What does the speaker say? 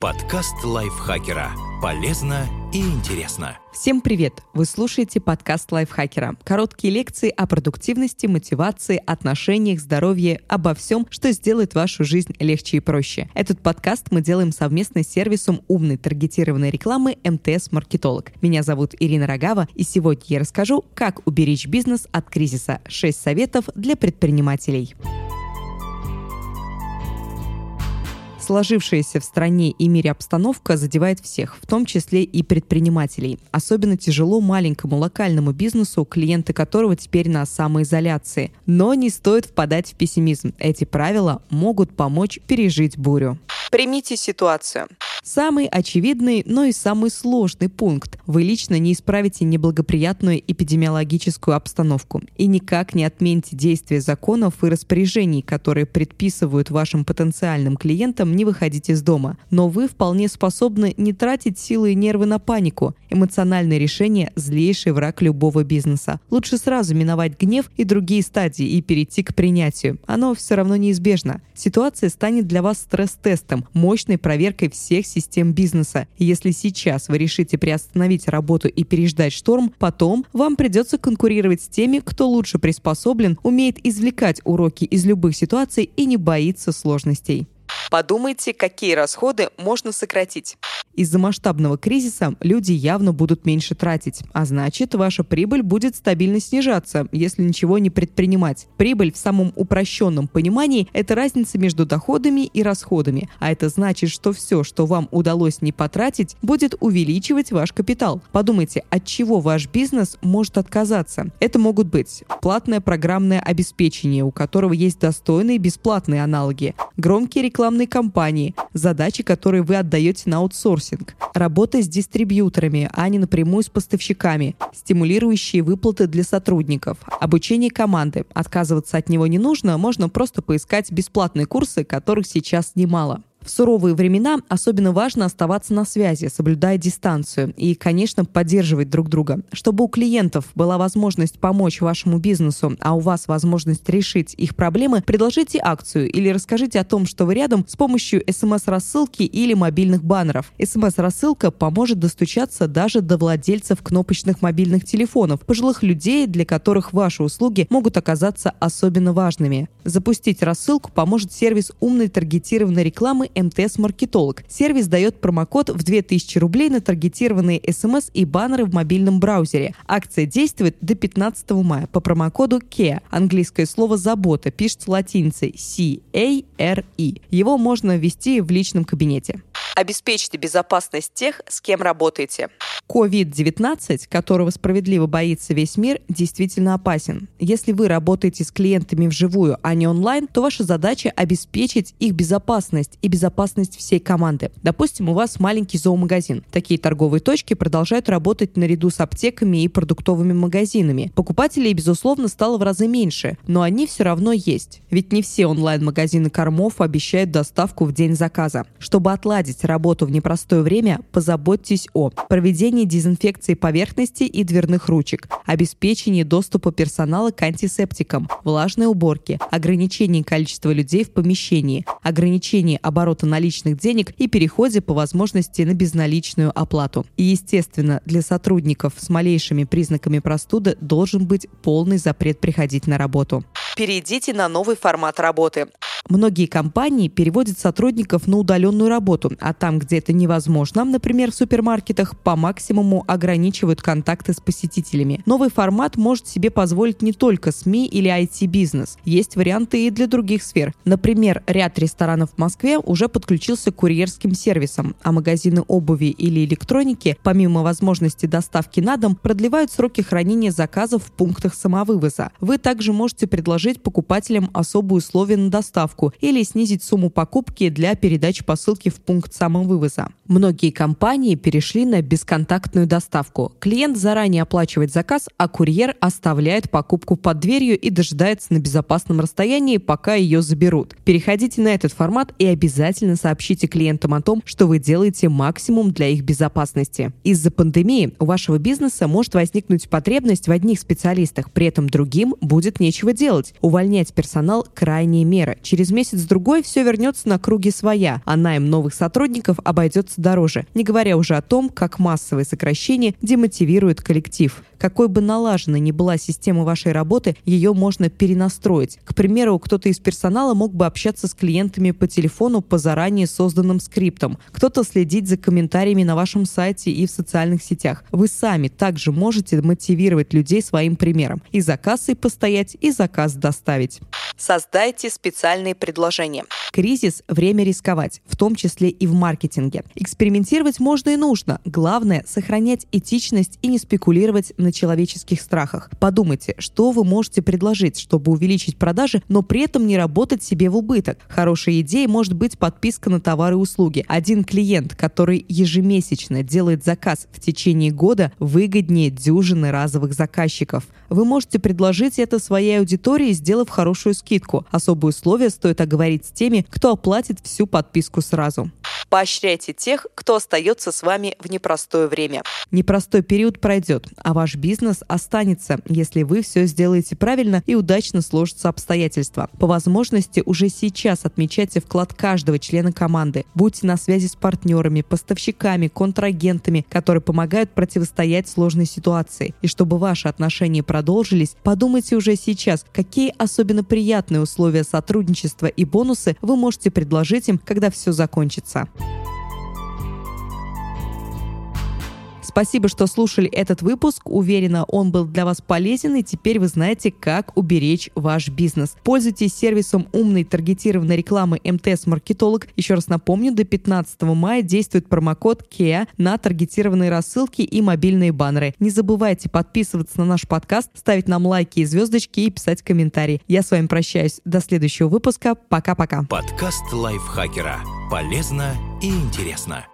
Подкаст лайфхакера. Полезно и интересно. Всем привет! Вы слушаете подкаст лайфхакера. Короткие лекции о продуктивности, мотивации, отношениях, здоровье, обо всем, что сделает вашу жизнь легче и проще. Этот подкаст мы делаем совместно с сервисом умной таргетированной рекламы МТС Маркетолог. Меня зовут Ирина Рогава, и сегодня я расскажу, как уберечь бизнес от кризиса. 6 советов для предпринимателей. Сложившаяся в стране и мире обстановка задевает всех, в том числе и предпринимателей. Особенно тяжело маленькому локальному бизнесу, клиенты которого теперь на самоизоляции. Но не стоит впадать в пессимизм. Эти правила могут помочь пережить бурю. Примите ситуацию. Самый очевидный, но и самый сложный пункт. Вы лично не исправите неблагоприятную эпидемиологическую обстановку и никак не отмените действия законов и распоряжений, которые предписывают вашим потенциальным клиентам не выходить из дома. Но вы вполне способны не тратить силы и нервы на панику. Эмоциональное решение – злейший враг любого бизнеса. Лучше сразу миновать гнев и другие стадии и перейти к принятию. Оно все равно неизбежно. Ситуация станет для вас стресс-тестом, мощной проверкой всех систем бизнеса. Если сейчас вы решите приостановить работу и переждать шторм, потом вам придется конкурировать с теми, кто лучше приспособлен, умеет извлекать уроки из любых ситуаций и не боится сложностей. Подумайте, какие расходы можно сократить. Из-за масштабного кризиса люди явно будут меньше тратить, а значит, ваша прибыль будет стабильно снижаться, если ничего не предпринимать. Прибыль в самом упрощенном понимании – это разница между доходами и расходами, а это значит, что все, что вам удалось не потратить, будет увеличивать ваш капитал. Подумайте, от чего ваш бизнес может отказаться. Это могут быть платное программное обеспечение, у которого есть достойные бесплатные аналоги, громкие рекламные кампании, задачи, которые вы отдаете на аутсорс аутсорсинг, работа с дистрибьюторами, а не напрямую с поставщиками, стимулирующие выплаты для сотрудников, обучение команды. Отказываться от него не нужно, можно просто поискать бесплатные курсы, которых сейчас немало. В суровые времена особенно важно оставаться на связи, соблюдая дистанцию и, конечно, поддерживать друг друга. Чтобы у клиентов была возможность помочь вашему бизнесу, а у вас возможность решить их проблемы, предложите акцию или расскажите о том, что вы рядом с помощью смс-рассылки или мобильных баннеров. СМС-рассылка поможет достучаться даже до владельцев кнопочных мобильных телефонов, пожилых людей, для которых ваши услуги могут оказаться особенно важными. Запустить рассылку поможет сервис умной таргетированной рекламы МТС-маркетолог. Сервис дает промокод в 2000 рублей на таргетированные смс и баннеры в мобильном браузере. Акция действует до 15 мая по промокоду CARE. Английское слово «забота» пишется латиницей C-A-R-E. Его можно ввести в личном кабинете. Обеспечьте безопасность тех, с кем работаете. COVID-19, которого справедливо боится весь мир, действительно опасен. Если вы работаете с клиентами вживую, а не онлайн, то ваша задача обеспечить их безопасность и безопасность всей команды. Допустим, у вас маленький зоомагазин. Такие торговые точки продолжают работать наряду с аптеками и продуктовыми магазинами. Покупателей, безусловно, стало в разы меньше, но они все равно есть. Ведь не все онлайн-магазины кормов обещают доставку в день заказа. Чтобы отладить работу в непростое время, позаботьтесь о проведении дезинфекции поверхностей и дверных ручек, обеспечении доступа персонала к антисептикам, влажной уборке, ограничении количества людей в помещении, ограничении оборота наличных денег и переходе по возможности на безналичную оплату. И, естественно, для сотрудников с малейшими признаками простуды должен быть полный запрет приходить на работу. Перейдите на новый формат работы. Многие компании переводят сотрудников на удаленную работу, а там, где это невозможно, например, в супермаркетах, по максимуму ограничивают контакты с посетителями. Новый формат может себе позволить не только СМИ или IT-бизнес. Есть варианты и для других сфер. Например, ряд ресторанов в Москве уже подключился к курьерским сервисам, а магазины обуви или электроники, помимо возможности доставки на дом, продлевают сроки хранения заказов в пунктах самовывоза. Вы также можете предложить покупателям особые условия на доставку или снизить сумму покупки для передачи посылки в пункт самовывоза. Многие компании перешли на бесконтактную доставку. Клиент заранее оплачивает заказ, а курьер оставляет покупку под дверью и дожидается на безопасном расстоянии, пока ее заберут. Переходите на этот формат и обязательно сообщите клиентам о том, что вы делаете максимум для их безопасности. Из-за пандемии у вашего бизнеса может возникнуть потребность в одних специалистах, при этом другим будет нечего делать. Увольнять персонал – крайняя мера. Через месяц-другой все вернется на круги своя, а найм новых сотрудников обойдется дороже, не говоря уже о том, как массовые сокращения демотивируют коллектив. Какой бы налаженной ни была система вашей работы, ее можно перенастроить. К примеру, кто-то из персонала мог бы общаться с клиентами по телефону по заранее созданным скриптам, кто-то следить за комментариями на вашем сайте и в социальных сетях. Вы сами также можете мотивировать людей своим примером. И за кассой постоять, и заказ доставить. Создайте специальные предложения. Кризис – время рисковать, в том числе и в маркетинге. Экспериментировать можно и нужно. Главное – сохранять этичность и не спекулировать на человеческих страхах. Подумайте, что вы можете предложить, чтобы увеличить продажи, но при этом не работать себе в убыток. Хорошей идеей может быть подписка на товары и услуги. Один клиент, который ежемесячно делает заказ в течение года, выгоднее дюжины разовых заказчиков. Вы можете предложить это своей аудитории, сделав хорошую скидку. Особые условия стоит оговорить с теми, кто оплатит всю подписку сразу. Поощряйте тех, кто остается с вами в непростое время. Непростой период пройдет, а ваш бизнес останется, если вы все сделаете правильно и удачно сложатся обстоятельства. По возможности уже сейчас отмечайте вклад каждого члена команды. Будьте на связи с партнерами, поставщиками, контрагентами, которые помогают противостоять сложной ситуации. И чтобы ваши отношения продолжились, подумайте уже сейчас, какие особенно приятные условия сотрудничества и бонусы вы можете предложить им, когда все закончится. Спасибо, что слушали этот выпуск. Уверена, он был для вас полезен, и теперь вы знаете, как уберечь ваш бизнес. Пользуйтесь сервисом умной таргетированной рекламы МТС Маркетолог. Еще раз напомню, до 15 мая действует промокод KEA на таргетированные рассылки и мобильные баннеры. Не забывайте подписываться на наш подкаст, ставить нам лайки и звездочки и писать комментарии. Я с вами прощаюсь. До следующего выпуска. Пока-пока. Подкаст лайфхакера. Полезно и интересно.